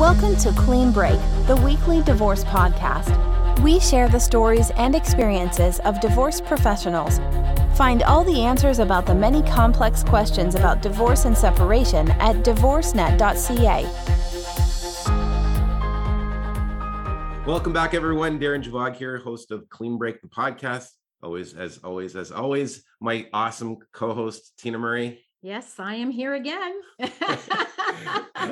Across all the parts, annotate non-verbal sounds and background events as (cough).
Welcome to Clean Break, the weekly divorce podcast. We share the stories and experiences of divorce professionals. Find all the answers about the many complex questions about divorce and separation at divorcenet.ca. Welcome back, everyone. Darren Javog here, host of Clean Break, the podcast. Always, as always, as always, my awesome co-host Tina Murray. Yes, I am here again. (laughs)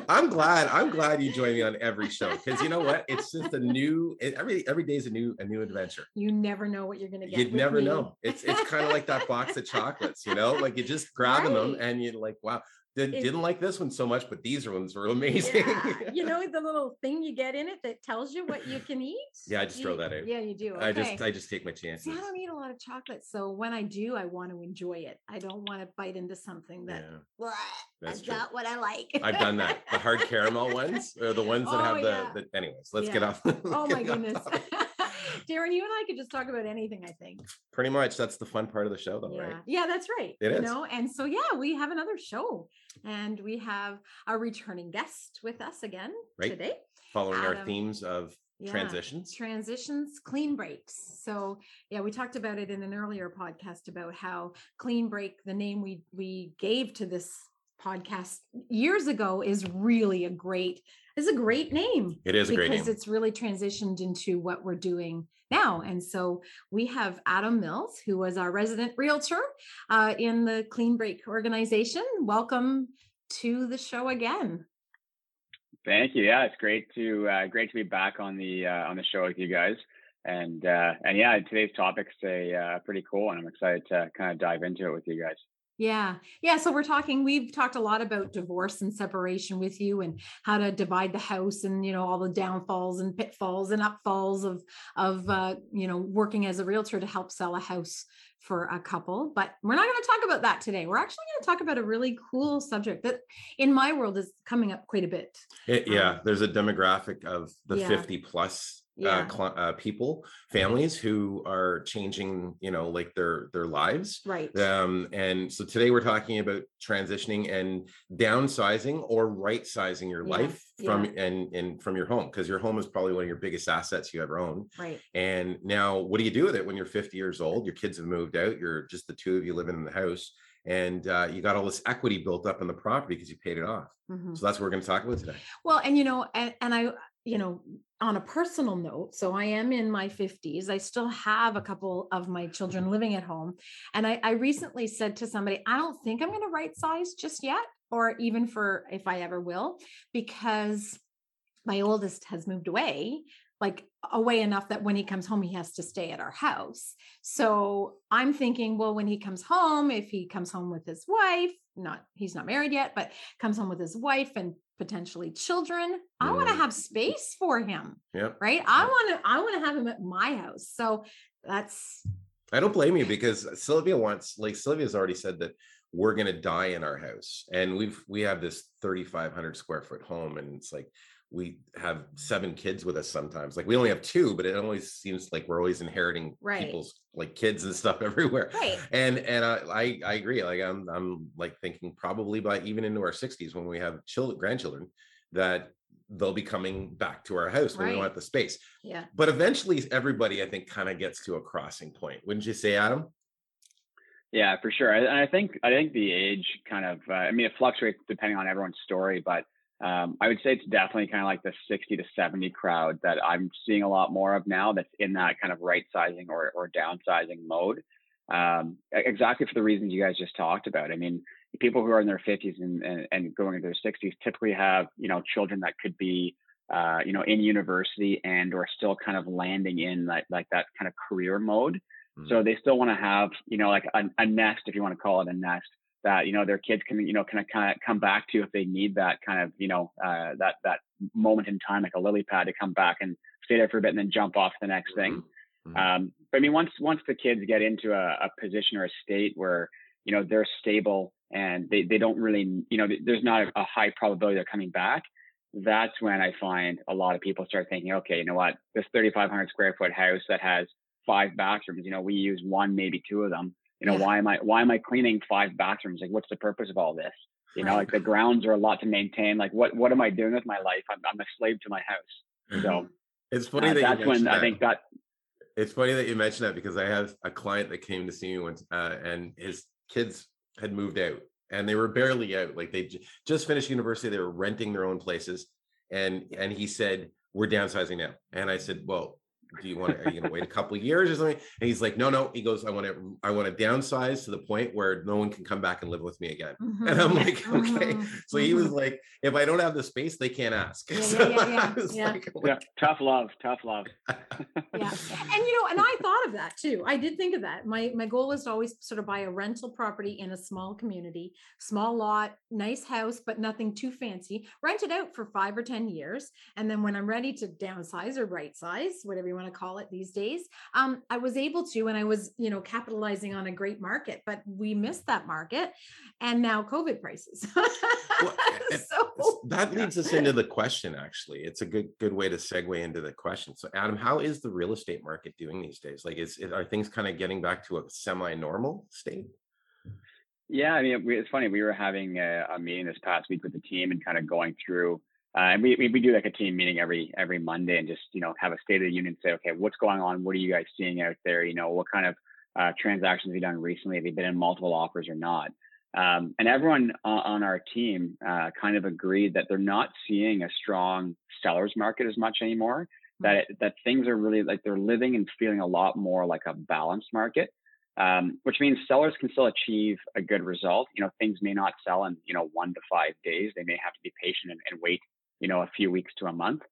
I'm glad. I'm glad you join me on every show because you know what? It's just a new. Every every day is a new a new adventure. You never know what you're going to get. You'd never me. know. It's it's kind of like that box of chocolates, you know, like you just grabbing right. them and you're like, wow. Did, didn't like this one so much, but these ones were amazing. Yeah. you know (laughs) the little thing you get in it that tells you what you can eat. Yeah, I just you, throw that out. Yeah, you do. Okay. I just I just take my chances. See, I don't eat a lot of chocolate, so when I do, I want to enjoy it. I don't want to bite into something that. Yeah. That's, that's not what I like. I've done that. The hard caramel ones, or the (laughs) ones that oh, have yeah. the, the. Anyways, let's yeah. (laughs) Oh get off. oh my goodness. Darren, you and I could just talk about anything, I think. Pretty much. That's the fun part of the show, though, yeah. right? Yeah, that's right. It you is. know, and so yeah, we have another show and we have a returning guest with us again right. today. Following Adam, our um, themes of yeah, transitions transitions clean breaks so yeah we talked about it in an earlier podcast about how clean break the name we we gave to this podcast years ago is really a great is a great name it is a great name because it's really transitioned into what we're doing now. And so we have Adam Mills, who was our resident realtor uh, in the Clean Break organization. Welcome to the show again. Thank you. Yeah, it's great to uh, great to be back on the uh, on the show with you guys. And uh, and yeah, today's topic's a uh, pretty cool, and I'm excited to kind of dive into it with you guys. Yeah. Yeah. So we're talking, we've talked a lot about divorce and separation with you and how to divide the house and, you know, all the downfalls and pitfalls and upfalls of, of, uh, you know, working as a realtor to help sell a house for a couple. But we're not going to talk about that today. We're actually going to talk about a really cool subject that in my world is coming up quite a bit. It, yeah. Um, there's a demographic of the yeah. 50 plus yeah. uh, uh, people families who are changing you know like their their lives right um and so today we're talking about transitioning and downsizing or right sizing your yeah. life from yeah. and and from your home because your home is probably one of your biggest assets you ever own right and now what do you do with it when you're 50 years old your kids have moved out you're just the two of you living in the house and uh, you got all this equity built up in the property because you paid it off mm-hmm. so that's what we're going to talk about today well and you know and, and i you know on a personal note, so I am in my 50s. I still have a couple of my children living at home. And I, I recently said to somebody, I don't think I'm going to right size just yet, or even for if I ever will, because my oldest has moved away, like away enough that when he comes home, he has to stay at our house. So I'm thinking, well, when he comes home, if he comes home with his wife, not he's not married yet, but comes home with his wife and potentially children. I want to mm-hmm. have space for him. Yeah. Right. I want to, I want to have him at my house. So that's I don't blame you because Sylvia wants like Sylvia's already said that we're going to die in our house and we've we have this 3500 square foot home and it's like we have seven kids with us sometimes. Like we only have two, but it always seems like we're always inheriting right. people's like kids and stuff (laughs) everywhere. Right. And and I, I I agree. Like I'm I'm like thinking probably by even into our 60s when we have children grandchildren that they'll be coming back to our house when right. we don't have the space. Yeah. But eventually everybody I think kind of gets to a crossing point. Wouldn't you say, Adam? Yeah, for sure. And I think I think the age kind of uh, I mean it fluctuates depending on everyone's story, but um, I would say it's definitely kind of like the 60 to 70 crowd that I'm seeing a lot more of now that's in that kind of right sizing or, or downsizing mode. Um, exactly for the reasons you guys just talked about. I mean, people who are in their 50s and, and, and going into their 60s typically have, you know, children that could be, uh, you know, in university and or still kind of landing in like, like that kind of career mode. Mm-hmm. So they still want to have, you know, like a, a nest, if you want to call it a nest, that you know their kids can you know kind of kind of come back to if they need that kind of you know uh, that that moment in time like a lily pad to come back and stay there for a bit and then jump off the next thing. Mm-hmm. mm-hmm. Um, but I mean once once the kids get into a, a position or a state where you know they're stable and they they don't really you know there's not a, a high probability they're coming back. That's when I find a lot of people start thinking, okay, you know what, this 3,500 square foot house that has five bathrooms, you know, we use one, maybe two of them you know, yeah. why am I why am I cleaning five bathrooms? Like, what's the purpose of all this? You know, like the grounds are a lot to maintain. Like, what what am I doing with my life? I'm I'm a slave to my house. So it's funny uh, that that's you when mentioned I that. think that It's funny that you mentioned that because I have a client that came to see me once, uh, and his kids had moved out, and they were barely out. Like they j- just finished university, they were renting their own places, and and he said, "We're downsizing now," and I said, "Well." Do you want to? Are you going to wait a couple of years or something? And he's like, no, no. He goes, I want to, I want to downsize to the point where no one can come back and live with me again. (laughs) And I'm Mhm. like, okay. Mhm. So he was Mhm. like, if I don't have the space, they can't ask. (laughs) Yeah, So yeah, yeah, yeah, yeah. like, oh yeah, tough love, tough love. (laughs) yeah and you know and i thought of that too i did think of that my my goal is to always sort of buy a rental property in a small community small lot nice house but nothing too fancy rent it out for five or ten years and then when i'm ready to downsize or right size whatever you want to call it these days. Um i was able to and i was you know capitalizing on a great market but we missed that market and now covid prices. Well, (laughs) so that leads us into the question actually. It's a good good way to segue into the question. So adam how is the real estate market doing these days? Like is, is are things kind of getting back to a semi-normal state? Yeah, I mean, it's funny. We were having a, a meeting this past week with the team and kind of going through. Uh, and we, we we do like a team meeting every every Monday and just you know have a state of the union. Say, okay, what's going on? What are you guys seeing out there? You know, what kind of uh, transactions have you done recently? Have you been in multiple offers or not? Um, and everyone on, on our team uh, kind of agreed that they're not seeing a strong sellers market as much anymore. That it, that things are really like they're living and feeling a lot more like a balanced market um, which means sellers can still achieve a good result. You know, things may not sell in you know one to five days. They may have to be patient and, and wait you know a few weeks to a month.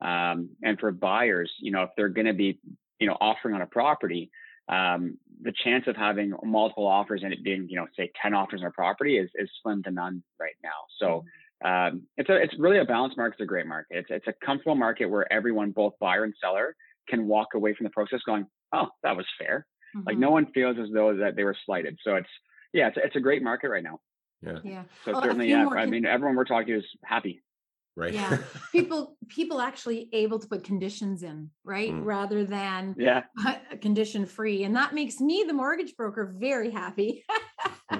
Um, and for buyers, you know, if they're going to be you know offering on a property, um, the chance of having multiple offers and it being you know say ten offers on a property is is slim to none right now. So. Um, it's a, it's really a balanced market. It's a great market. It's, it's a comfortable market where everyone, both buyer and seller, can walk away from the process going, "Oh, that was fair." Like Mhm. no one feels as though that they were slighted. So it's yeah, it's it's a great market right now. yeah yeah So Well, certainly, yeah. more I con- mean, everyone we're talking to is happy. Right Yeah. (laughs) people people actually able to put conditions in right Mm. rather than Yeah, (laughs) condition free and that makes me the mortgage broker very happy (laughs)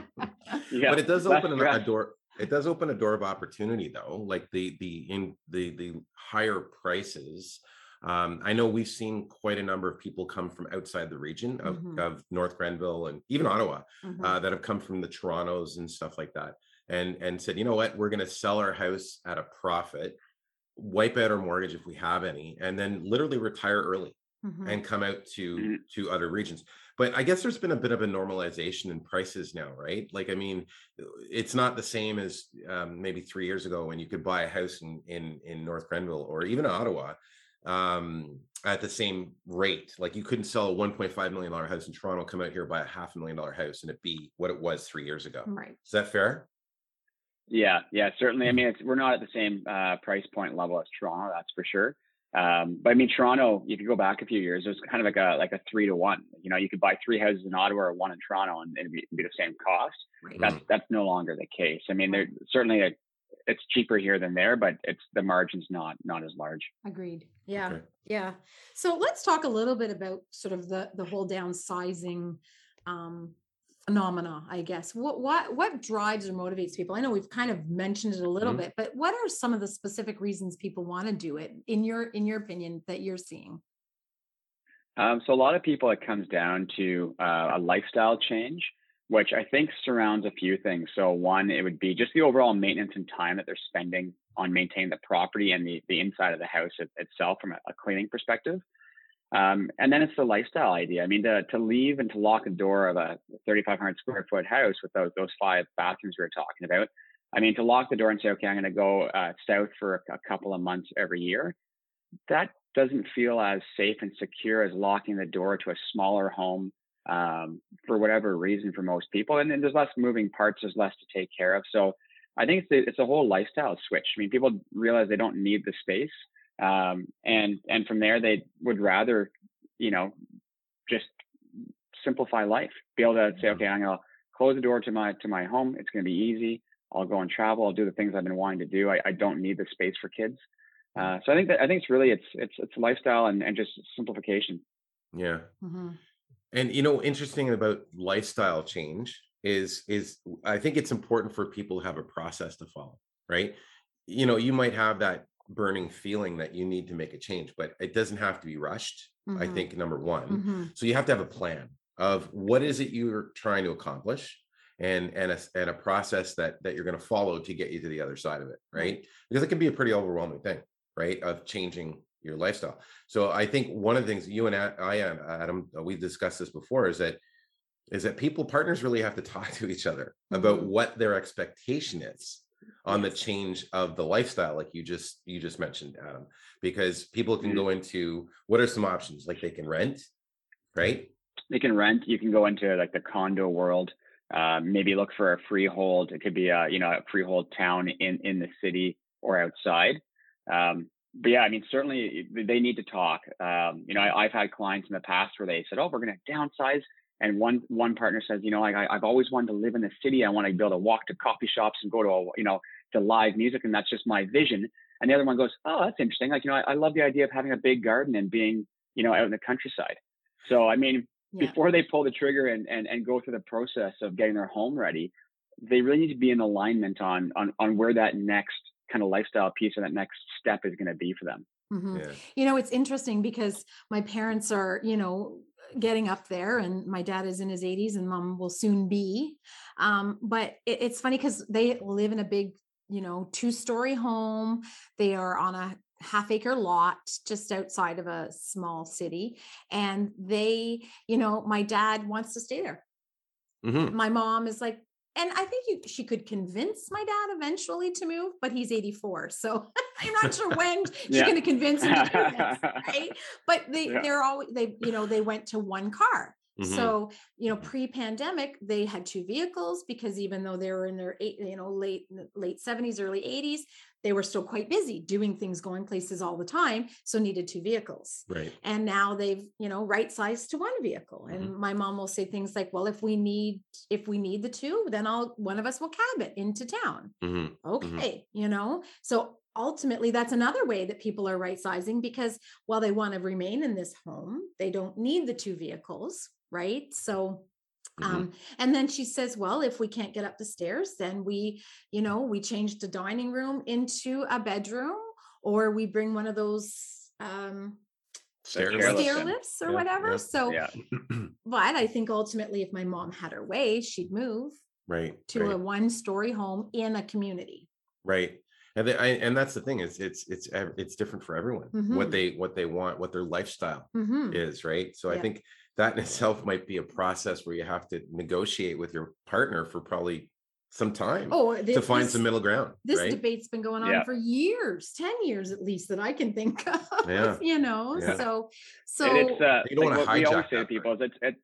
yeah. but it does open a, a door it does open a door of opportunity though like the the in the the higher prices um, I know we've seen quite a number of people come from outside the region of, Mhm. of North Grenville and even Ottawa Mhm. uh, that have come from the Torontos and stuff like that, and and said, you know what, we're going to sell our house at a profit, wipe out our mortgage if we have any, and then literally retire early Mhm. and come out to Mhm. to other regions. But i guess there's been a bit of a normalization in prices now right? Like i mean it's not the same as um, maybe three years ago when you could buy a house in in in north grenville or even ottawa um at the same rate. Like you couldn't sell a 1.5 million dollar house in toronto come out here buy a half a million dollar house and it be what it was three years ago. Right. Is that fair Yeah, yeah, certainly. I mean, it's, we're not at the same uh, price point level as Toronto, that's for sure. Um, but I mean, Toronto, if you go back a few years, it was kind of like a like a three to one. You know, you could buy three houses in Ottawa or one in Toronto, and it'd be, it'd be the same cost. right That's that's no longer the case. I mean, there certainly a, it's cheaper here than there, but it's the margin's not not as large. agreed yeah Okay. yeah so let's talk a little bit about sort of the the whole downsizing um phenomena i guess what what what drives or motivates people i know we've kind of mentioned it a little Mhm. bit but what are some of the specific reasons people want to do it in your in your opinion that you're seeing Um, so a lot of people, it comes down to uh, a lifestyle change, which I think surrounds a few things. So one, it would be just the overall maintenance and time that they're spending on maintaining the property and the, the inside of the house it, itself from a, a cleaning perspective. Um, and then it's the lifestyle idea. I mean, to, to leave and to lock the door of a 3,500 square foot house with those, those five bathrooms we were talking about. I mean, to lock the door and say, okay, I'm going to go uh, south for a, a couple of months every year. That doesn't feel as safe and secure as locking the door to a smaller home um, for whatever reason for most people. And then there's less moving parts, there's less to take care of. So I think it's a, it's a whole lifestyle switch. I mean, people realize they don't need the space, um, and and from there they would rather, you know, just simplify life. Be able to say, okay, I'm gonna close the door to my to my home. It's gonna be easy. I'll go and travel. I'll do the things I've been wanting to do. I, I don't need the space for kids. Uh, so I think that I think it's really it's it's it's lifestyle and, and just simplification. yeah Mhm. And you know, interesting about lifestyle change is is I think it's important for people to have a process to follow, right? You know, you might have that burning feeling that you need to make a change, but it doesn't have to be rushed. Mm-hmm. I think number one. Mm-hmm. So you have to have a plan of what is it you're trying to accomplish and and a, and a process that that you're going to follow to get you to the other side of it right because it can be a pretty overwhelming thing right of changing your lifestyle so i think one of the things you and i am adam we've discussed this before is that is that people partners really have to (laughs) talk to each other about mm-hmm. what their expectation is on the change of the lifestyle like you just you just mentioned adam because people can mm-hmm. go into what are some options? Like they can rent right? They can rent you can go into like the condo world um, maybe look for a freehold it could be a you know a freehold town in in the city or outside um, but yeah i mean certainly they need to talk um, you know I, have had clients in the past where they said oh we're going to downsize and one one partner says, you know, like I, I've always wanted to live in the city. I want to be able to walk to coffee shops and go to a, you know to live music, and that's just my vision. And the other one goes, oh, that's interesting. Like you know, I, I love the idea of having a big garden and being you know out in the countryside. So I mean, yeah. before they pull the trigger and, and and go through the process of getting their home ready, they really need to be in alignment on on on where that next kind of lifestyle piece or that next step is going to be for them. Mm-hmm. Yeah. You know, it's interesting because my parents are, you know, getting up there and my dad is in his 80s and mom will soon be. Um, but it, it's funny because they live in a big you know two story home. They are on a half acre lot just outside of a small city and they you know my dad wants to stay there. Mm-hmm. my mom is like and I think you, she could convince my dad eventually to move, but he's 84. So (laughs) I'm not sure when (laughs) she's going to convince him to do this, (laughs) right? But they, yeah. they're always, they, you know, they went to one car. Mm-hmm. So, you know, pre-pandemic, they had two vehicles because even though they were in their eight, you know, late late 70s, early 80s, they were still quite busy doing things, going places all the time. So needed two vehicles. Right. And now they've, you know, right sized to one vehicle. And mm-hmm. my mom will say things like, well, if we need, if we need the two, then I'll one of us will cab it into town. Mm-hmm. mm-hmm. Okay. You know, so ultimately that's another way that people are right sizing because while they want to remain in this home, they don't need the two vehicles right? So Mm-hmm. Um, and then she says, well, if we can't get up the stairs, then we, you know, we change the dining room into a bedroom or we bring one of those um stair, stair lifts or yeah, whatever. Yeah, so yeah. (clears throat) but I think ultimately if my mom had her way, she'd move right to right. a one story home in a community. Right. And, they, I, and that's the thing is it's it's it's different for everyone mm-hmm. what they what they want what their lifestyle mm-hmm. is right so i think that in itself might be a process where you have to negotiate with your partner for probably some time oh, this, to find this, some middle ground. This right? debate's been going on yeah. for years, 10 years at least that I can think (laughs) of. Yeah. you know, yeah. so so and it's uh, you don't like want to hijack we always say to people is it's, it's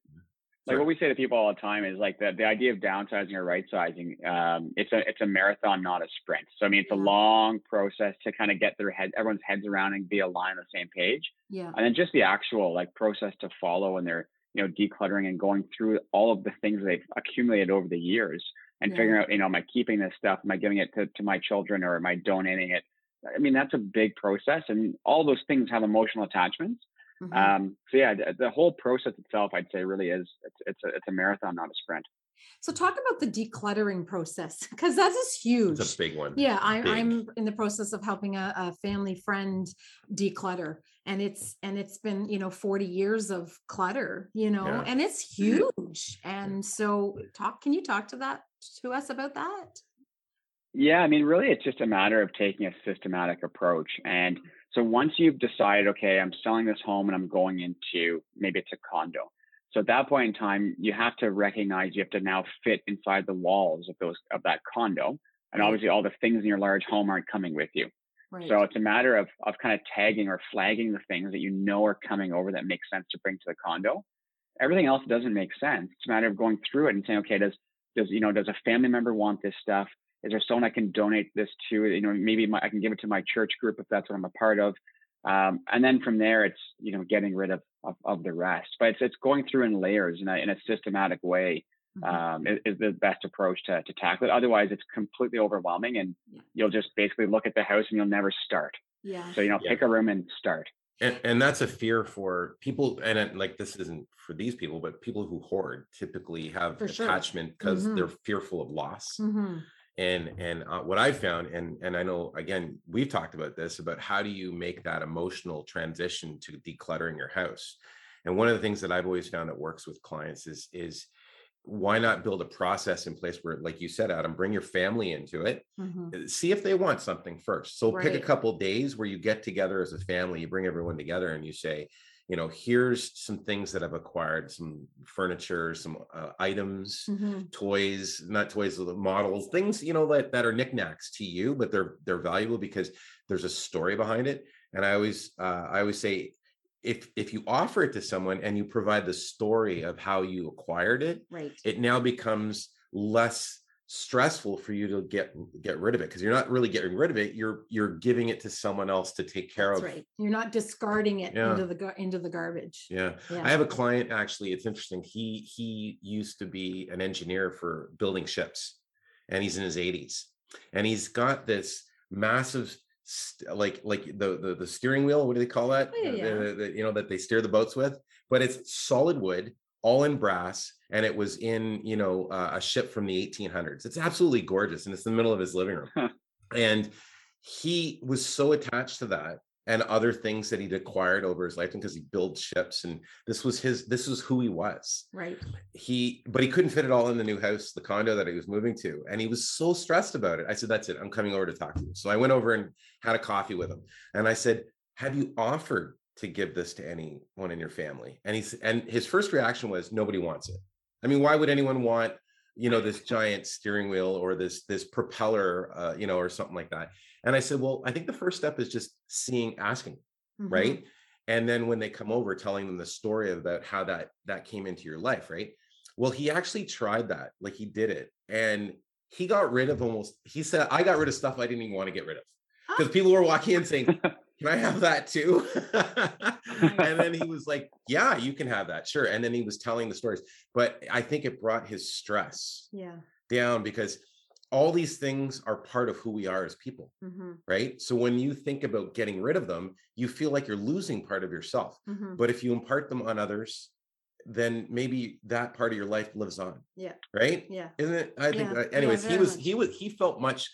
like what we say to people all the time is like the, the idea of downsizing or right sizing um, it's a it's a marathon not a sprint. So i mean it's a long process to kind of get their head everyone's heads around and be aligned on the same page. Yeah. And then just the actual like process to follow and they're you know decluttering and going through all of the things they've accumulated over the years and yeah. figuring out you know am i keeping this stuff? Am i giving it to, to my children or am i donating it? I mean that's a big process and all those things have emotional attachments Mm-hmm. Um, so yeah, the, the, whole process itself, I'd say, really is it's it's a, it's a marathon, not a sprint. So talk about the decluttering process (laughs) because that's is huge. It's a big one. Yeah, I, am in the process of helping a, a, family friend declutter, and it's and it's been you know 40 years of clutter, you know, yeah. and it's (clears throat) huge. And so, talk. Can you talk to that to us about that? Yeah, I mean, really, it's just a matter of taking a systematic approach and so once you've decided, okay, I'm selling this home and I'm going into maybe it's a condo. So at that point in time, you have to recognize you have to now fit inside the walls of those of that condo. And obviously all the things in your large home aren't coming with you. Right. So it's a matter of of kind of tagging or flagging the things that you know are coming over that make sense to bring to the condo. Everything else doesn't make sense. It's a matter of going through it and saying, okay, does does you know does a family member want this stuff? Is there someone I can donate this to? You know, maybe my, I can give it to my church group if that's what I'm a part of. Um, and then from there, it's you know getting rid of, of, of the rest. But it's it's going through in layers in a in a systematic way mm-hmm. um, is, is, the best approach to to tackle it. Otherwise, it's completely overwhelming, and yeah. you'll just basically look at the house and you'll never start. Yeah. So you know, yeah. pick a room and start. and, and that's a fear for people and it, like this isn't for these people but people who hoard typically have For attachment because Mhm. they're fearful of loss Mhm. And and uh, what i've found and and i know again we've talked about this about how do you make that emotional transition to decluttering your house and one of the things that i've always found that works with clients is is why not build a process in place where like you said adam bring your family into it Mhm. uh, see if they want something first. So pick a Right. couple days where you get together as a family, you bring everyone together and you say, you know, here's some things that I've acquired, some furniture, some uh, items, Mhm. toys, not toys, the models, things, you know, that, that are knickknacks to you, but they're they're valuable because there's a story behind it. And I always uh, I always say if if you offer it to someone and you provide the story of how you acquired it, Right. it now becomes less stressful for you to get get rid of it because you're not really getting rid of it you're you're giving it to someone else to take care That's of right. You're not discarding it Yeah. into the into the garbage. yeah Yeah. i have a client actually it's interesting he he used to be an engineer for building ships and he's in his 80s and he's got this massive st- like like the, the the steering wheel what do they call that Oh, yeah, The- yeah. the- the- you know that they steer the boats with but it's solid wood all in brass and it was in you know uh, a ship from the 1800s it's absolutely gorgeous and it's in the middle of his living room. Huh. and he was so attached to that and other things that he'd acquired over his lifetime because he built ships and this was his this was who he was. Right. he but he couldn't fit it all in the new house the condo that he was moving to and he was so stressed about it. I said that's it i'm coming over to talk to you. So i went over and had a coffee with him and i said have you offered to give this to anyone in your family. And he's and his first reaction was nobody wants it. I mean why would anyone want you know this giant steering wheel or this this propeller uh, you know or something like that? And i said well i think the first step is just seeing asking Mhm. right? And then when they come over telling them the story about how that that came into your life right? Well he actually tried that like he did it and he got rid of almost he said i got rid of stuff i didn't even want to get rid of. Because Ah. people were walking in saying (laughs) can i have that too (laughs) and then he was like yeah you can have that sure and then he was telling the stories but i think it brought his stress Yeah. down because all these things are part of who we are as people Mhm. right so when you think about getting rid of them you feel like you're losing part of yourself Mhm. but if you impart them on others then maybe that part of your life lives on Yeah. right Yeah. isn't it i think Yeah, that- yeah, anyways he was much. he was he felt much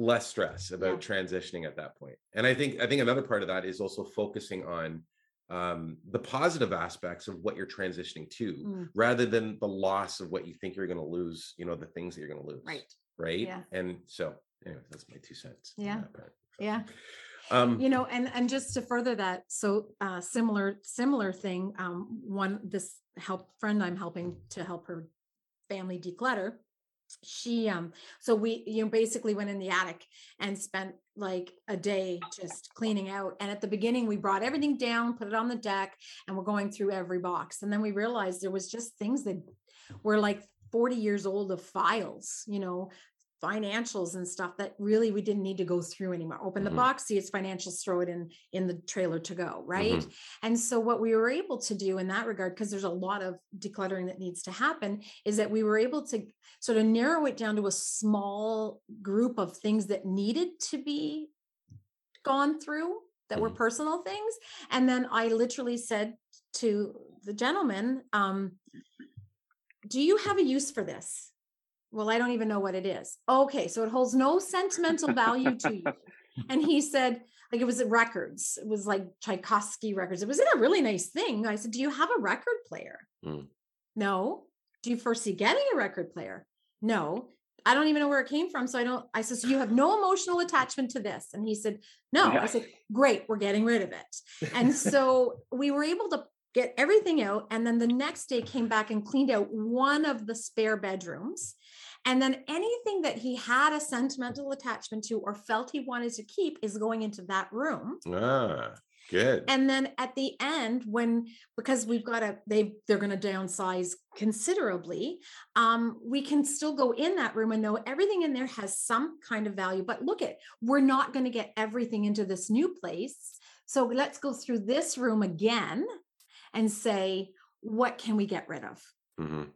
less stress about transitioning at that point and i think i think another part of that is also focusing on um, the positive aspects of what you're transitioning to Mm. rather than the loss of what you think you're going to lose you know the things that you're going to lose Right. right Yeah. and so anyway that's my two cents Yeah. part. Yeah. um you know and and just to further that so uh similar similar thing um one this help friend i'm helping to help her family declutter she um so we you know basically went in the attic and spent like a day just cleaning out and at the beginning we brought everything down put it on the deck and we're going through every box and then we realized there was just things that were like 40 years old of files you know financials and stuff that really we didn't need to go through anymore open the Mhm. box see its financials throw it in in the trailer to go right Mhm. and so what we were able to do in that regard because there's a lot of decluttering that needs to happen is that we were able to sort of narrow it down to a small group of things that needed to be gone through that were Mhm. personal things and then i literally said to the gentleman um do you have a use for this well i don't even know what it is. Okay so it holds no sentimental value to you. (laughs) And he said like it was records it was like tchaikovsky records. It was in a really nice thing. I said do you have a record player? Mm. no. Do you foresee getting a record player? No. I don't even know where it came from so i don't i said so you have no emotional attachment to this? And he said no. I said great we're getting rid of it. And so we were able to get everything out and then the next day came back and cleaned out one of the spare bedrooms. And then anything that he had a sentimental attachment to or felt he wanted to keep is going into that room. Ah good. And then at the end when because we've got a they they're going to downsize considerably um we can still go in that room and know everything in there has some kind of value. But look at we're not going to get everything into this new place. So let's go through this room again and say what can we get rid of Mhm.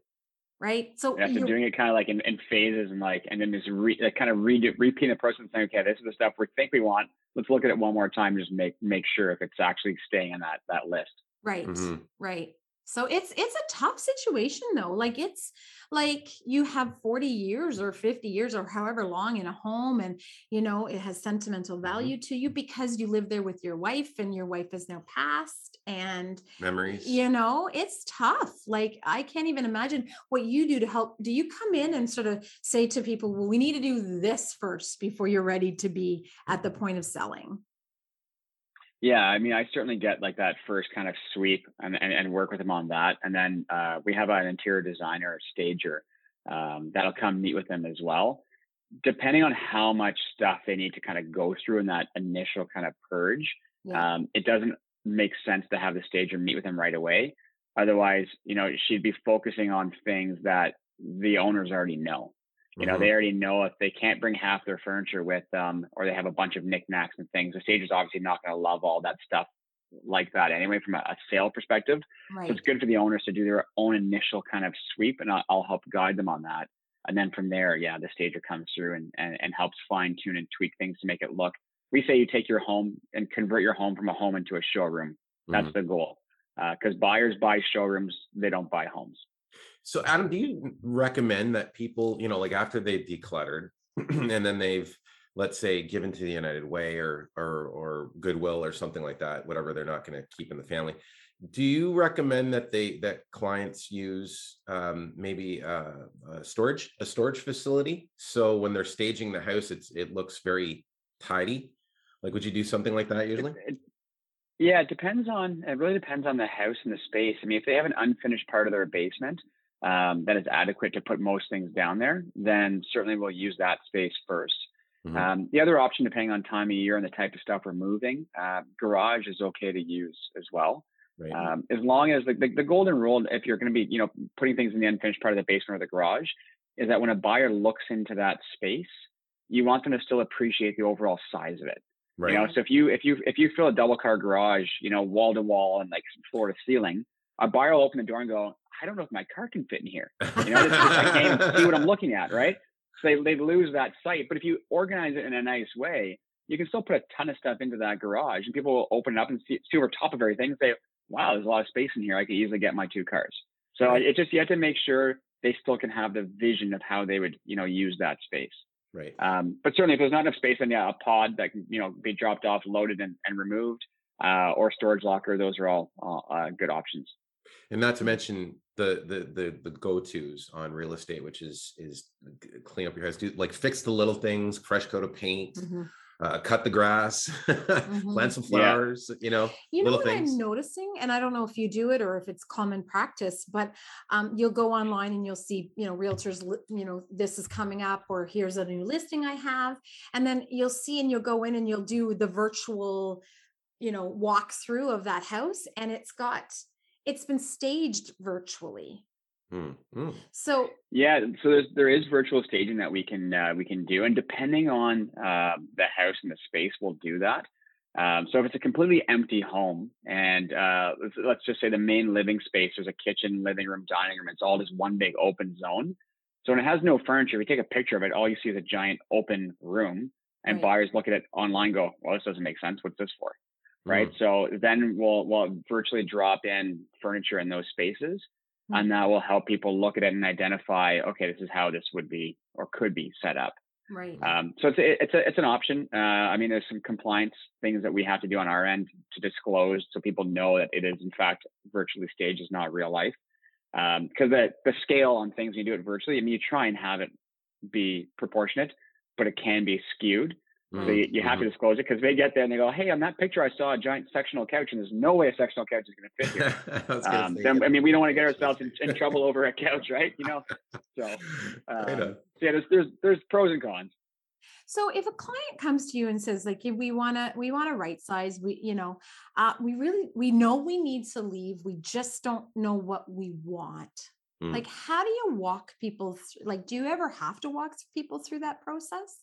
right? So, yeah, so doing it kind of like in, in phases and like, and then just re, like kind of redo, repeat the process and saying, okay, this is the stuff we think we want. Let's look at it one more time, just make make sure if it's actually staying in that that list. Right, mm-hmm. right. So it's it's a tough situation though. Like it's like you have 40 years or 50 years or however long in a home and you know it has sentimental mm-hmm. value to you because you live there with your wife and your wife is now passed and memories. You know, it's tough. Like I can't even imagine what you do to help. Do you come in and sort of say to people, "Well, we need to do this first before you're ready to be at the point of selling?" Yeah, I mean, I certainly get like that first kind of sweep and, and, and work with them on that. And then uh, we have an interior designer, stager, um, that'll come meet with them as well. Depending on how much stuff they need to kind of go through in that initial kind of purge, yeah. um, it doesn't make sense to have the stager meet with them right away. Otherwise, you know, she'd be focusing on things that the owners already know. You know, mm-hmm. they already know if they can't bring half their furniture with them or they have a bunch of knickknacks and things, the stage is obviously not going to love all that stuff like that anyway from a, a sale perspective. Right. So it's good for the owners to do their own initial kind of sweep and I'll, I'll, help guide them on that. And then from there, yeah, the stager comes through and, and, and helps fine tune and tweak things to make it look. We say you take your home and convert your home from a home into a showroom. That's mm-hmm. the goal. Because uh, buyers buy showrooms, they don't buy homes. So, Adam, do you recommend that people, you know, like after they've decluttered (clears throat) and then they've, let's say, given to the United Way or or or Goodwill or something like that, whatever they're not going to keep in the family, do you recommend that they that clients use um, maybe a, a storage a storage facility so when they're staging the house, it's it looks very tidy? Like, would you do something like that usually? It, it, yeah, it depends on. It really depends on the house and the space. I mean, if they have an unfinished part of their basement um, that is adequate to put most things down there, then certainly we'll use that space 1st mm-hmm. um, the other option, depending on time of year and the type of stuff we're moving, uh, garage is okay to use as well. Right. Um, as long as the, the, the, golden rule, if you're going to be, you know, putting things in the unfinished part of the basement or the garage, is that when a buyer looks into that space, you want them to still appreciate the overall size of it. Right. You know, so if you if you if you fill a double car garage, you know, wall to wall and like floor to ceiling, a buyer will open the door and go, I don't know if my car can fit in here. You know, I can't see what I'm looking at, right? So they, they lose that sight. But if you organize it in a nice way, you can still put a ton of stuff into that garage and people will open it up and see, see over top of everything and say, wow, there's a lot of space in here. I could easily get my two cars. So it just, you have to make sure they still can have the vision of how they would, you know, use that space. Right. Um, but certainly if there's not enough space, then yeah, a pod that can, you know, be dropped off, loaded and, and removed, uh, or storage locker, those are all uh, good options and not to mention the the the, the go-to's on real estate which is is clean up your house do like fix the little things fresh coat of paint mm-hmm. Uh, cut the grass (laughs) mm-hmm. plant some flowers yeah. you know you know what things. i'm noticing and i don't know if you do it or if it's common practice but um, you'll go online and you'll see you know realtors you know this is coming up or here's a new listing i have and then you'll see and you'll go in and you'll do the virtual you know walkthrough of that house and it's got it's been staged virtually. Mm-hmm. So yeah, so there's there is virtual staging that we can uh, we can do, and depending on uh, the house and the space, we'll do that. Um, so if it's a completely empty home, and uh, let's, let's, just say the main living space, there's a kitchen, living room, dining room, it's all just one big open zone. So when it has no furniture, we take a picture of it, all you see is a giant open room, and right. buyers look at it online, go, "Well, this doesn't make sense. What's this for?" right? Mm. So then we'll we'll virtually drop in furniture in those spaces, mm. and that will help people look at it and identify, okay, this is how this would be or could be set up. Right. Um, so it's a, it's a, it's an option. Uh, I mean, there's some compliance things that we have to do on our end to disclose so people know that it is in fact virtually staged, is not real life. Because um, the the scale on things when you do it virtually, I mean, you try and have it be proportionate, but it can be skewed. Mm-hmm. So you, you have mm-hmm. to disclose it because they get there and they go, "Hey, on that picture, I saw a giant sectional couch, and there's no way a sectional couch is going to fit here." (laughs) I, um, then, I mean, we don't want to get ourselves in, in, trouble over a couch, right? You know. So, (laughs) um, so yeah, there's, there's there's pros and cons. So if a client comes to you and says, like, we want to we want to right size, we you know, uh, we really we know we need to leave, we just don't know what we want. Mm. Like, how do you walk people? Through, like, do you ever have to walk people through that process?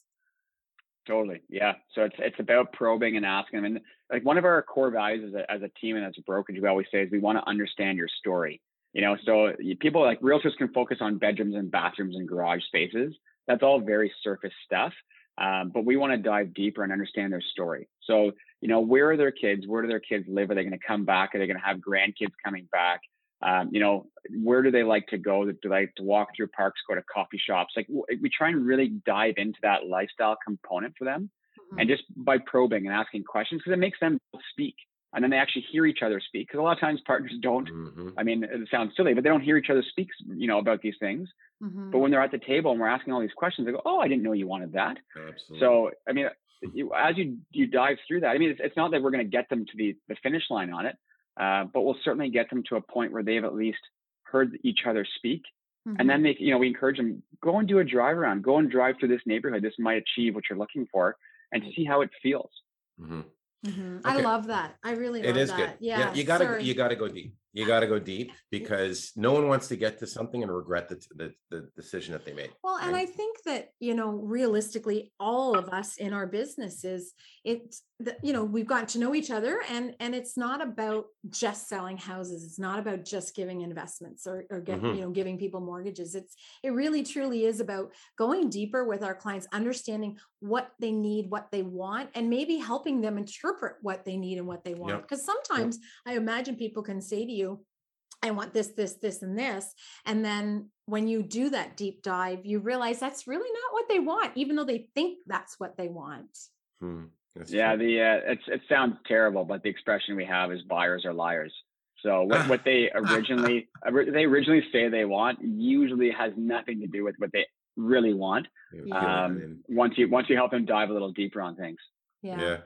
Totally. Yeah. So it's it's about probing and asking. And like one of our core values as a as a team and as a brokerage, we always say is we want to understand your story. You know, so people like realtors can focus on bedrooms and bathrooms and garage spaces. That's all very surface stuff. Um, but we want to dive deeper and understand their story. So, you know, where are their kids? Where do their kids live? Are they going to come back? Are they going to have grandkids coming back? Um, you know, where do they like to go? Do they like to walk through parks, go to coffee shops? Like we try and really dive into that lifestyle component for them. Mm-hmm. And just by probing and asking questions, because it makes them speak and then they actually hear each other speak because a lot of times partners don't mm-hmm. i mean it sounds silly but they don't hear each other speak you know about these things mm-hmm. but when they're at the table and we're asking all these questions they go oh i didn't know you wanted that Absolutely. so i mean you, as you you dive through that i mean it's, it's not that we're going to get them to the the finish line on it uh, but we'll certainly get them to a point where they've at least heard each other speak mm-hmm. and then they you know we encourage them go and do a drive around go and drive through this neighborhood this might achieve what you're looking for and see how it feels mm-hmm. Mm-hmm. Okay. I love that. I really it is that. good. Yeah, yeah you gotta Sorry. you gotta go deep you got to go deep because no one wants to get to something and regret the, the, the decision that they made well right? and i think that you know realistically all of us in our businesses it's the, you know we've gotten to know each other and and it's not about just selling houses it's not about just giving investments or, or get, mm-hmm. you know giving people mortgages it's it really truly is about going deeper with our clients understanding what they need what they want and maybe helping them interpret what they need and what they want because yep. sometimes yep. i imagine people can say to you you I want this, this, this, and this. And then when you do that deep dive, you realize that's really not what they want, even though they think that's what they want. Hmm. Yeah, true. the uh, it's it sounds terrible, but the expression we have is buyers are liars. So what, what they (laughs) originally they originally say they want usually has nothing to do with what they really want. Um, once you once you help them dive a little deeper on things. Yeah. yeah.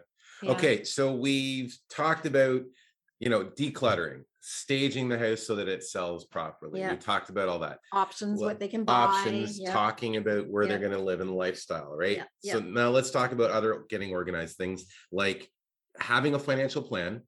yeah. Okay, so we've talked about you know decluttering staging the house so that it sells properly. Yeah. We talked about all that. Options, well, what they can buy. Options, yep. talking about where yep. they're going to live in lifestyle, right? So now let's talk about other getting organized things like having a financial plan,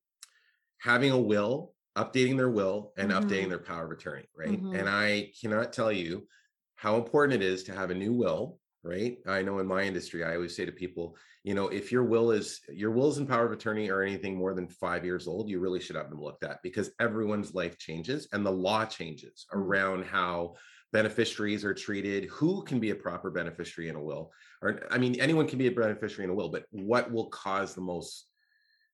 having a will, updating their will, and mm-hmm. updating their power of attorney, right? Mm-hmm. And I cannot tell you how important it is to have a new will right i know in my industry i always say to people you know if your will is your wills and power of attorney are anything more than five years old you really should have them looked at because everyone's life changes and the law changes mm. around how beneficiaries are treated who can be a proper beneficiary in a will or i mean anyone can be a beneficiary in a will but what will cause the most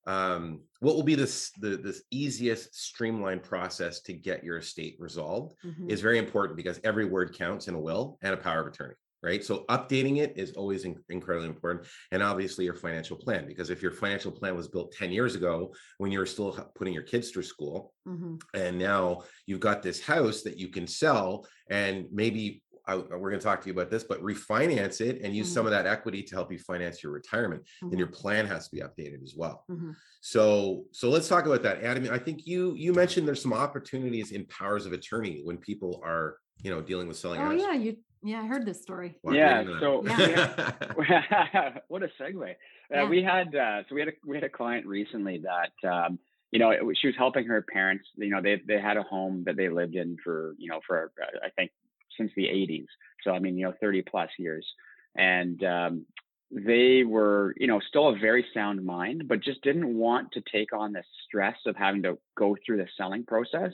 um, what will be this the this easiest streamlined process to get your estate resolved mm-hmm. is very important because every word counts in a will and a power of attorney right? So updating it is always in- incredibly important. And obviously your financial plan, because if your financial plan was built 10 years ago when you were still putting your kids through school, mm-hmm. and now you've got this house that you can sell and maybe I, we're going to talk to you about this, but refinance it and use mm-hmm. some of that equity to help you finance your retirement. Mm-hmm. Then your plan has to be updated as well. Mm-hmm. So, so let's talk about that. Adam, I think you you mentioned there's some opportunities in powers of attorney when people are you know dealing with selling. Oh yeah, you yeah, I heard this story. yeah. So yeah. (laughs) (laughs) what a segue. Uh, yeah. we had uh, so we had a we had a client recently that um, you know it, she was helping her parents. You know they they had a home that they lived in for you know for uh, I think since the 80s. So I mean you know 30 plus years, and um, they were you know still a very sound mind, but just didn't want to take on the stress of having to go through the selling process.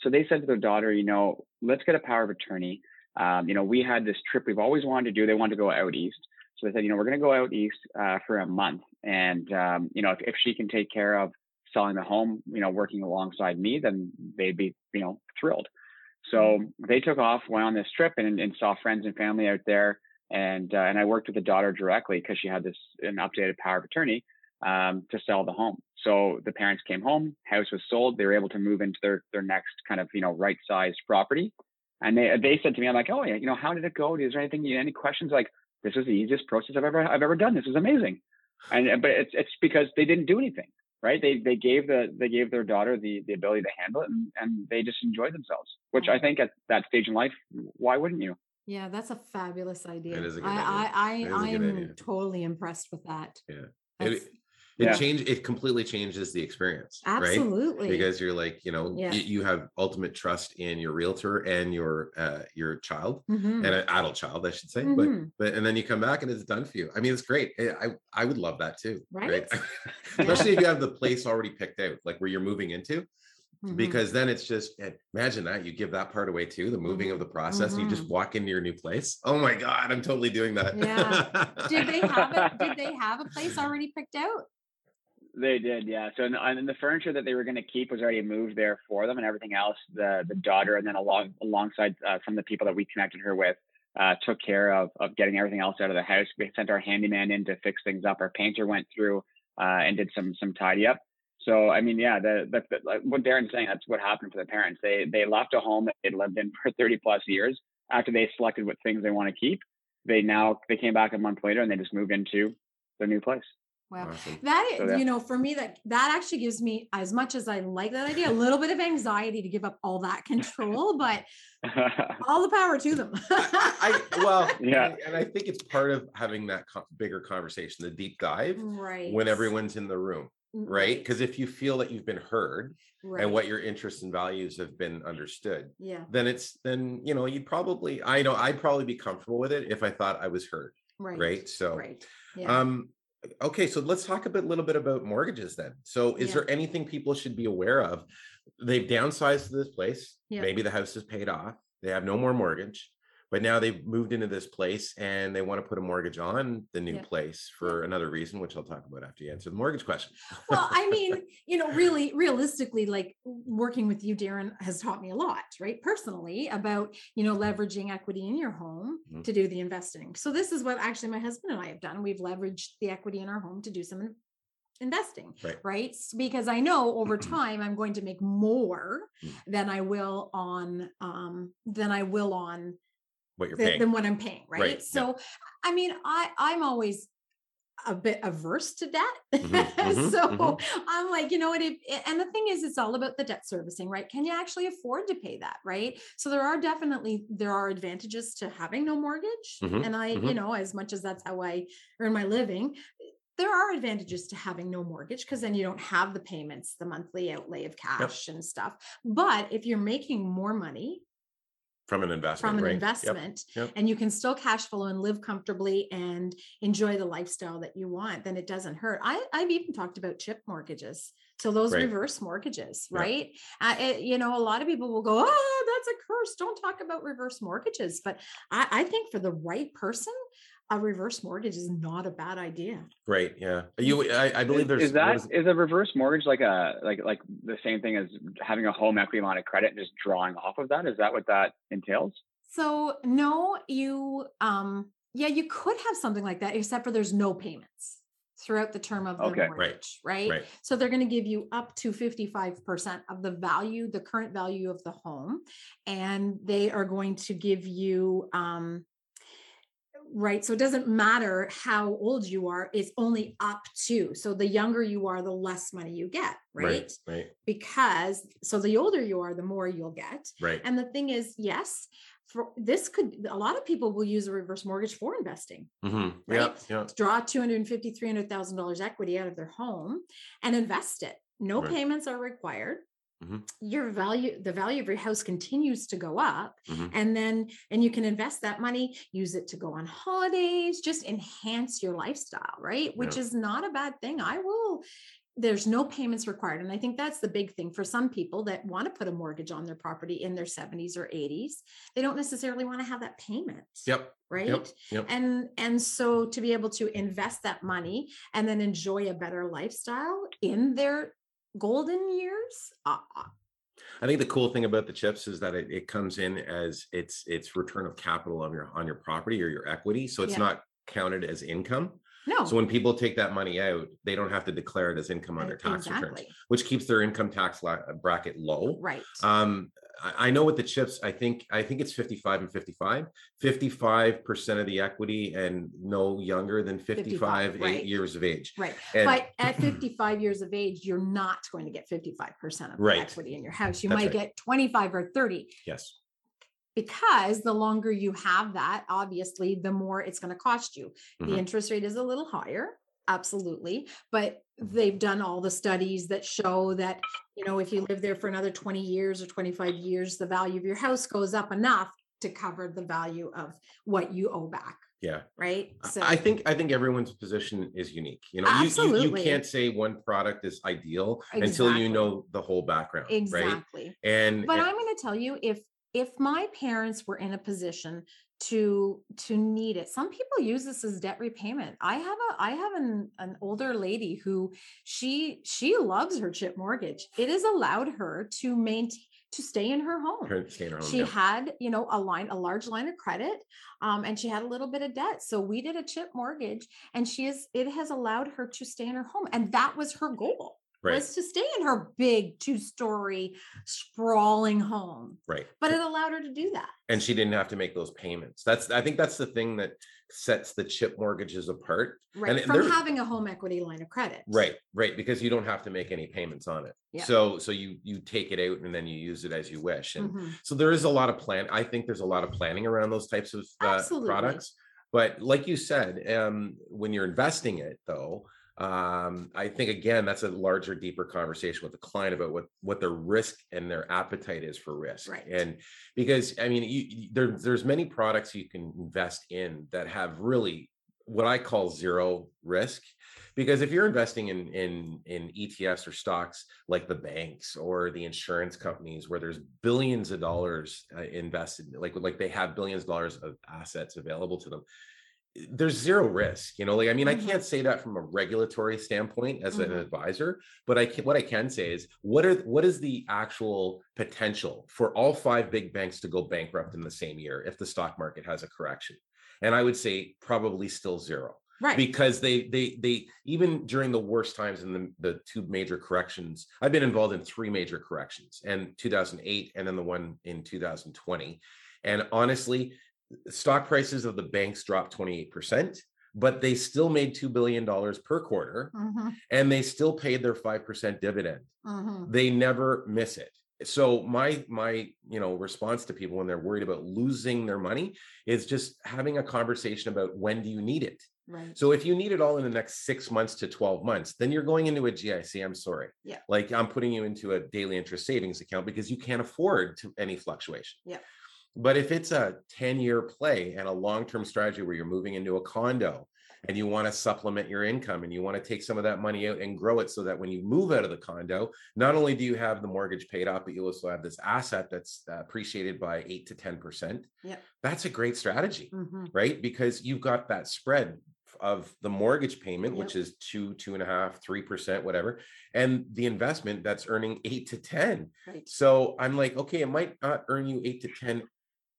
So they said to their daughter, you know, let's get a power of attorney um, you know, we had this trip we've always wanted to do. They wanted to go out east. So they said, you know, we're going to go out east uh, for a month. And, um, you know, if, if she can take care of selling the home, you know, working alongside me, then they'd be, you know, thrilled. So mm-hmm. they took off, went on this trip and, and saw friends and family out there. And, uh, and I worked with the daughter directly because she had this, an updated power of attorney um, to sell the home. So the parents came home, house was sold. They were able to move into their, their next kind of, you know, right sized property. And they they said to me, I'm like, oh yeah, you know, how did it go? Is there anything you any questions? Like, this is the easiest process I've ever I've ever done. This is amazing. And but it's it's because they didn't do anything, right? They they gave the they gave their daughter the the ability to handle it, and, and they just enjoyed themselves. Which I think at that stage in life, why wouldn't you? Yeah, that's a fabulous idea. It is a good I, idea. I I, I am totally impressed with that. Yeah. It, it yeah. change it completely changes the experience absolutely right? because you're like you know yeah. you, you, have ultimate trust in your realtor and your uh your child mm-hmm. and an adult child i should say mm-hmm. but but and then you come back and it's done for you i mean it's great i i would love that too right, right? (laughs) especially if you have the place already picked out like where you're moving into Mhm. because then it's just eh, imagine that you give that part away too the moving of the process and you just walk into your new place oh my god i'm totally doing that Yeah. Did they have it? Did (laughs) they have a place already picked out? They did, yeah. So and, and the furniture that they were going to keep was already moved there for them, and everything else, the the daughter, and then along alongside uh, some of the people that we connected her with, uh, took care of of getting everything else out of the house. We sent our handyman in to fix things up. Our painter went through uh, and did some some tidy up. So I mean, yeah, the, the, the like what Darren's saying, that's what happened for the parents. They they left a home that they'd lived in (laughs) for 30 plus years. After they selected what things they want to keep, they now they came back a month later and they just moved into their new place. Wow. Awesome. That So, yeah. you know, for me, that that actually gives me, as much as I like that idea, a little bit of anxiety to give up all that control, but (laughs) all the power to them. I well, (laughs) Yeah. and, and I think it's part of having that co- bigger conversation, the deep dive, right. when everyone's in the room, right? Because if you feel that you've been heard right. and what your interests and values have been understood, yeah, then it's then you know you'd probably I know I'd probably be comfortable with it if I thought I was heard, right. right? So, Right. Yeah. um, okay, so let's talk a bit, little bit about mortgages then. So, is Yeah. there anything people should be aware of? They've downsized to this place. Yeah. Maybe the house is paid off. They have no more mortgage, but now they've moved into this place and they want to put a mortgage on the new Yeah. place for another reason, which I'll talk about after you answer the mortgage question. well, I mean, (laughs) you know, really, realistically, like working with you, Darren, has taught me a lot, right? Personally, about, you know, leveraging equity in your home Mhm. to do the investing. So this is what actually my husband and I have done. We've leveraged the equity in our home to do some investing, Right. right? Because I know over (clears throat) time I'm going to make more Mm. than I will on um than I will on what you're th- paying. than what I'm paying, right? Right, yeah. So, I mean, I I'm always a bit averse to debt, Mhm, (laughs) mhm, so mhm. I'm like, you know what? If, and the thing is, it's all about the debt servicing, right? Can you actually afford to pay that, right? So there are definitely there are advantages to having no mortgage, Mhm, and I, you mhm. know, as much as that's how I earn my living. There are advantages to having no mortgage because then you don't have the payments, the monthly outlay of cash and stuff. But if you're making more money from an investment. from an right? Investment yep. and you can still cash flow and live comfortably and enjoy the lifestyle that you want then it doesn't hurt I, i've even talked about chip mortgages so those Right. reverse mortgages right uh, it- you know a lot of people will go oh that's a curse don't talk about reverse mortgages but i, I think for the right person a reverse mortgage is not a bad idea Right. Yeah. You. I, I believe there's. is that what is, a reverse mortgage like a like like the same thing as having a home equity line of credit and just drawing off of that? Is that what that entails? so no you um yeah you could have something like that except for there's no payments throughout the term of the Okay. Right, mortgage right, Right. so they're going to give you up to 55% of the value the current value of the home and they are going to give you um right so it doesn't matter how old you are it's only up to so the younger you are the less money you get right, Right. because so the older you are the more you'll get Right. and the thing is, yes, for this could a lot of people will use a reverse mortgage for investing. hmm Yeah. Right? Yeah. Draw 250, 300,000 dollars equity out of their home and invest it. No Right. payments are required. Mhm. Your value, the value of your house continues to go up. Mhm. And then, and you can invest that money, use it to go on holidays, just enhance your lifestyle, right? Which Yeah. is not a bad thing. I will there's no payments required. And I think that's the big thing for some people that want to put a mortgage on their property in their 70s or 80s. They don't necessarily want to have that payment. Yep. Right. Yep. Yep. And and so to be able to invest that money and then enjoy a better lifestyle in their golden years. Uh, uh, I think the cool thing about the chips is that it, it comes in as it's it's return of capital on your on your property or your equity. So it's Yeah. not counted as income. no. So when people take that money out, they don't have to declare it as income on their tax returns, which keeps their income tax la- bracket low. Right. Um, I, know with the chips, I think I think it's 55 and 55. 55% of the equity and no younger than 55, 55, right. years of age. Right. And- but (clears throat) at 55 years of age, you're not going to get 55% of the Right. equity in your house. You That's might right. get 25 or 30 Yes. because the longer you have that, obviously, the more it's going to cost you. The Mhm. interest rate is a little higher, absolutely, but mm-hmm. they've done all the studies that show that, you know, if you live there for another 20 years or 25 years, the value of your house goes up enough to cover the value of what you owe back. Yeah. right? So I think I think everyone's position is unique. You know, you, you, you can't say one product is ideal until you know the whole background, right? exactly. And But and- I'm going to tell you, if if my parents were in a position to to need it, some people use this as debt repayment. I have a I have an an older lady who she she loves her chip mortgage. It has allowed her to maintain to stay in her home. her- in her home, she yeah. had you know a line a large line of credit um, and she had a little bit of debt so we did a chip mortgage and she is it has allowed her to stay in her home and that was her goal right, was to stay in her big two story sprawling home right. but it allowed her to do that and she didn't have to make those payments. That's I think that's the thing that sets the chip mortgages apart. right it- from having a home equity line of credit Right, right, because you don't have to make any payments on it. Yeah. So so you you take it out and then you use it as you wish. And Mhm. so there is a lot of plan. I think there's a lot of planning around those types of uh, products. But like you said, um, when you're investing it though, um, I think again that's a larger, deeper conversation with the client about what what their risk and their appetite is for risk. Right. And because I mean, you, there there's many products you can invest in that have really what I call zero risk. Because if you're investing in in in ETFs or stocks like the banks or the insurance companies where there's billions of dollars uh, invested, like like they have billions of dollars of assets available to them, there's zero risk. You know, like I mean. I can't say that from a regulatory standpoint as an Mhm. advisor, but I can, what I can say is what are what is the actual potential for all five big banks to go bankrupt in the same year if the stock market has a correction? And I would say probably still zero right because they they they even during the worst times in the, the two major corrections i've been involved in three major corrections and 2008 and then the one in 2020 and honestly stock prices of the banks dropped 28% but they still made $2 billion per quarter Mhm. and they still paid their 5% dividend Mhm. they never miss it so my my you know response to people when they're worried about losing their money is just having a conversation about when do you need it right so if you need it all in the next six months to 12 months, then you're going into a GIC. I'm sorry. Yeah. Like I'm putting you into a daily interest savings account because you can't afford to any fluctuation. Yeah. But if it's a 10 year play and a long term strategy where you're moving into a condo and you want to supplement your income and you want to take some of that money out and grow it so that when you move out of the condo, not only do you have the mortgage paid off, but you also have this asset that's uh, appreciated by eight to 10%. Yep. That's a great strategy Mhm. right? Because you've got that spread of the mortgage payment, Yep. which is two, two and a half, three percent, whatever, and the investment that's earning eight to 10. right So I'm like, okay, it might not earn you eight to 10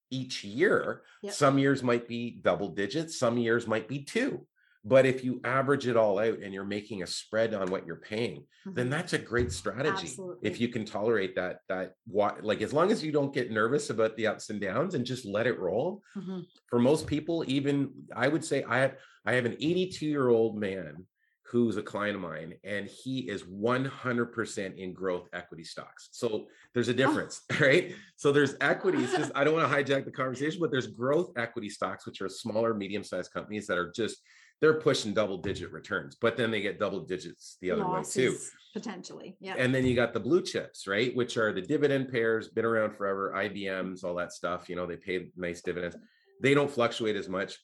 each year. Yep. Some years might be double digits, some years might be two. But if you average it all out and you're making a spread on what you're paying, then Mhm. that's a great strategy. Absolutely. If you can tolerate that, that what like as long as you don't get nervous about the ups and downs and just let it roll, Mhm. for most people even i would say i have i have an 82 year old man who's a client of mine and he is 100% in growth equity stocks so there's a oh. difference (laughs) right so there's equities just i don't want to (laughs) hijack the conversation but there's growth equity stocks which are smaller medium sized companies that are just they're pushing double digit returns but then they get double digits the other way too potentially yeah and then you got the blue chips, right? Which are the dividend payers, been around forever, IBMs, all that stuff. You know, they pay nice dividends. They don't fluctuate as much.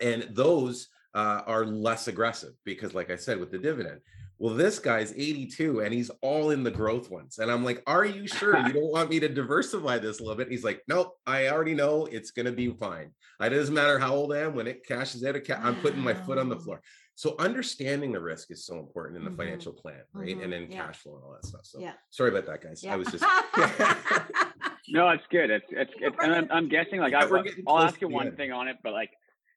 And those uh, are less aggressive because, like I said, with the dividend. Well, this guy's 82 and he's all in the growth ones. And I'm like, Are you sure you (laughs) don't want me to diversify this a little bit? He's like, Nope, I already know it's going to be fine. It doesn't matter how old I am. When it cashes out, it ca- I'm putting my foot on the floor. So understanding the risk is so important in the Mhm. financial plan, right? Mhm. And then Yeah. cash flow and all that stuff. So Yeah. sorry about that, guys. yeah I was just (laughs) (laughs) No, it's good. It's it's, it's and I'm, I'm guessing like I, I'll ask you one thing on it, but like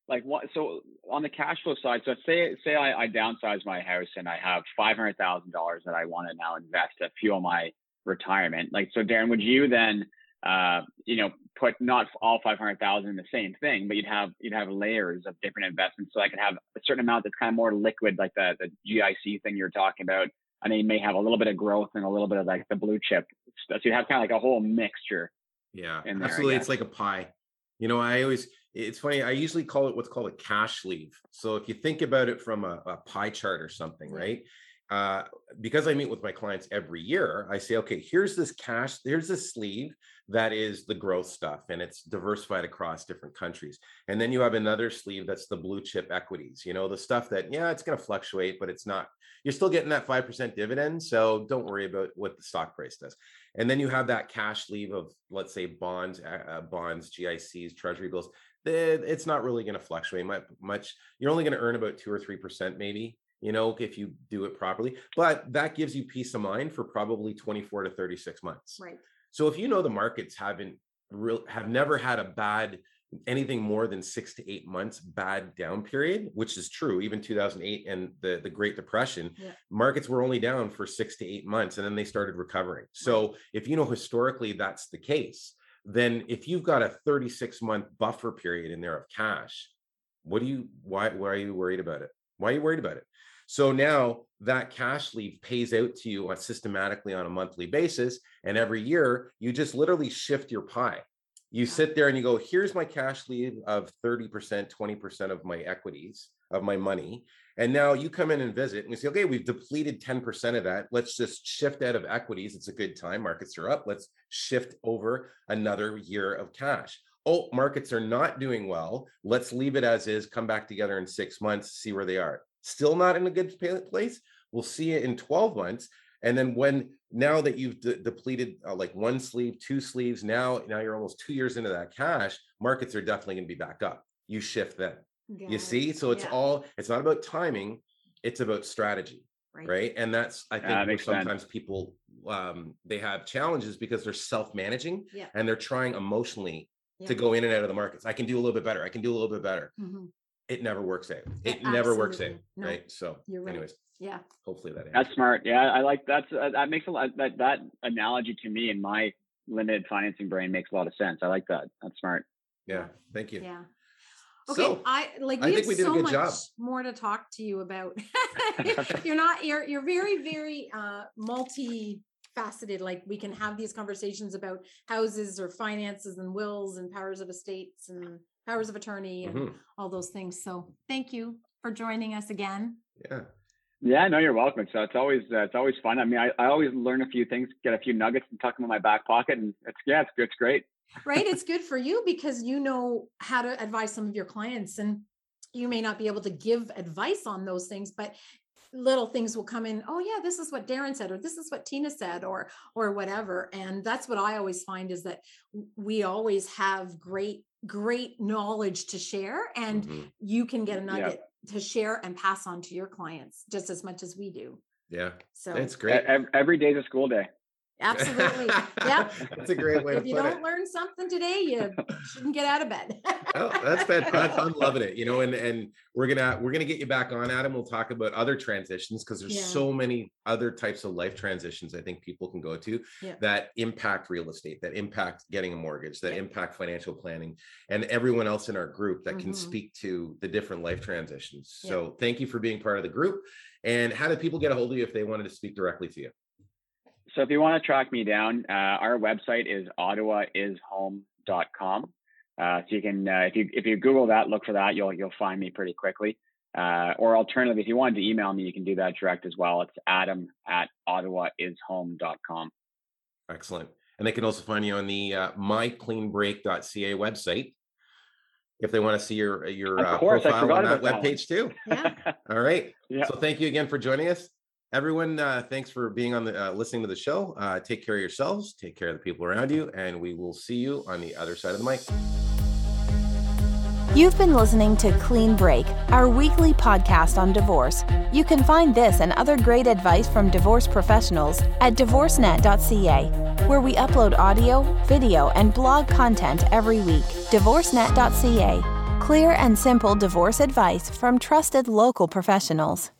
like what? So on the cash flow side, so say say I, I downsize my house and I have five hundred thousand dollars that I want to now invest to fuel my retirement. Like so, Darren, would you then uh you know put not all five hundred thousand in the same thing, but you'd have you'd have layers of different investments, so I could have a certain amount that's kind of more liquid, like the the GIC thing you're talking about. And then you may have a little bit of growth and a little bit of like the blue chip. stuff. So you have kind of like a whole mixture. yeah, there, absolutely. It's like a pie. You know, I always it's funny. I usually call it what's called a cash sleeve. So if you think about it from a, a pie chart or something, right? uh, because I meet with my clients every year, I say, okay, here's this cash, here's this sleeve that is the growth stuff, and it's diversified across different countries. And then you have another sleeve that's the blue chip equities, you know, the stuff that, yeah, it's going to fluctuate, but it's not, you're still getting that 5% dividend. So don't worry about what the stock price does. And then you have that cash sleeve of, let's say, bonds, uh, bonds, GICs, treasury bills. It's not really going to fluctuate much. You're only going to earn about two or 3% maybe you know, if you do it properly. But that gives you peace of mind for probably 24 to 36 months. Right. So if you know the markets haven't real have never had a bad anything more than six to eight months bad down period, which is true. Even 2008 and the, the Great Depression, yeah. markets were only down for six to eight months and then they started recovering. So if you know historically that's the case, then if you've got a 36 month buffer period in there of cash, what do you why why are you worried about it? Why are you worried about it? So now that cash sleeve pays out to you systematically on a monthly basis. And every year you just literally shift your pie. You sit there and you go, here's my cash sleeve of 30%, 20% of my equities, of my money. And now you come in and visit and we say, okay, we've depleted 10% of that. Let's just shift out of equities. It's a good time. Markets are up. Let's shift over another year of cash. Oh, markets are not doing well. Let's leave it as is, come back together in six months, see where they are still not in a good place, we'll see it in 12 months. And then when now that you've de- depleted uh, like one sleeve, two sleeves, now now you're almost two years into that cash, markets are definitely going to be back up. You shift then. Got you it. see, so it's yeah. all it's not about timing, it's about strategy. Right. right? And that's I think sometimes sense. people um, they have challenges because they're self-managing yeah. and they're trying emotionally yeah. to go in and out of the markets. I can do a little bit better. I can do a little bit better. Mm-hmm it never works out. It never works out. No, right. So, you're right. anyways, yeah. Hopefully that. That's smart. Yeah, I like that's uh, that makes a lot. That that analogy to me in my limited financing brain makes a lot of sense. I like that. That's smart. Yeah. Thank you. Yeah. Okay, so, I like we I have we did so much job. more to talk to you about. (laughs) (laughs) you're not you're you're very very uh multi faceted like we can have these conversations about houses or finances and wills and powers of estates and powers of attorney and mm-hmm. all those things. So thank you for joining us again. Yeah. Yeah, no, you're welcome. So it's always uh, it's always fun. I mean, I, I always learn a few things, get a few nuggets, and tuck them in my back pocket, and it's yeah, it's it's great. right, it's (laughs) good for you because you know how to advise some of your clients, and you may not be able to give advice on those things, but little things will come in oh yeah this is what darren said or this is what tina said or or whatever and that's what i always find is that we always have great great knowledge to share and mm-hmm. you can get a nugget yeah. to share and pass on to your clients just as much as we do yeah so it's great every day's a school day Absolutely. (laughs) yep. That's a great way if you don't it. learn something today, you shouldn't get out of bed. oh, that's fantastic. (laughs) I'm loving it. You know, and and we're gonna we're gonna get you back on, Adam. We'll talk about other transitions because there's yeah. so many other types of life transitions I think people can go to yeah. that impact real estate, that impact getting a mortgage, that yeah. impact financial planning, and everyone else in our group that mm-hmm. can speak to the different life transitions. So thank you for being part of the group. And how do people get a hold of you if they wanted to speak directly to you? So if you want to track me down, uh, our website is ottawaishome.com. Uh, so you can, uh, if you if you Google that, look for that, you'll you'll find me pretty quickly. Uh, or alternatively, if you wanted to email me, you can do that direct as well. It's adam at ottawaishome.com. Excellent. And they can also find you on the uh, mycleanbreak.ca website if they want to see your your uh, profile on that webpage too. Yeah. (laughs) All right. Yeah. So thank you again for joining us everyone uh, thanks for being on the uh, listening to the show uh, take care of yourselves take care of the people around you and we will see you on the other side of the mic You've been listening to Clean Break, our weekly podcast on divorce. You can find this and other great advice from divorce professionals at divorcenet.ca, where we upload audio, video, and blog content every week. Divorcenet.ca, clear and simple divorce advice from trusted local professionals.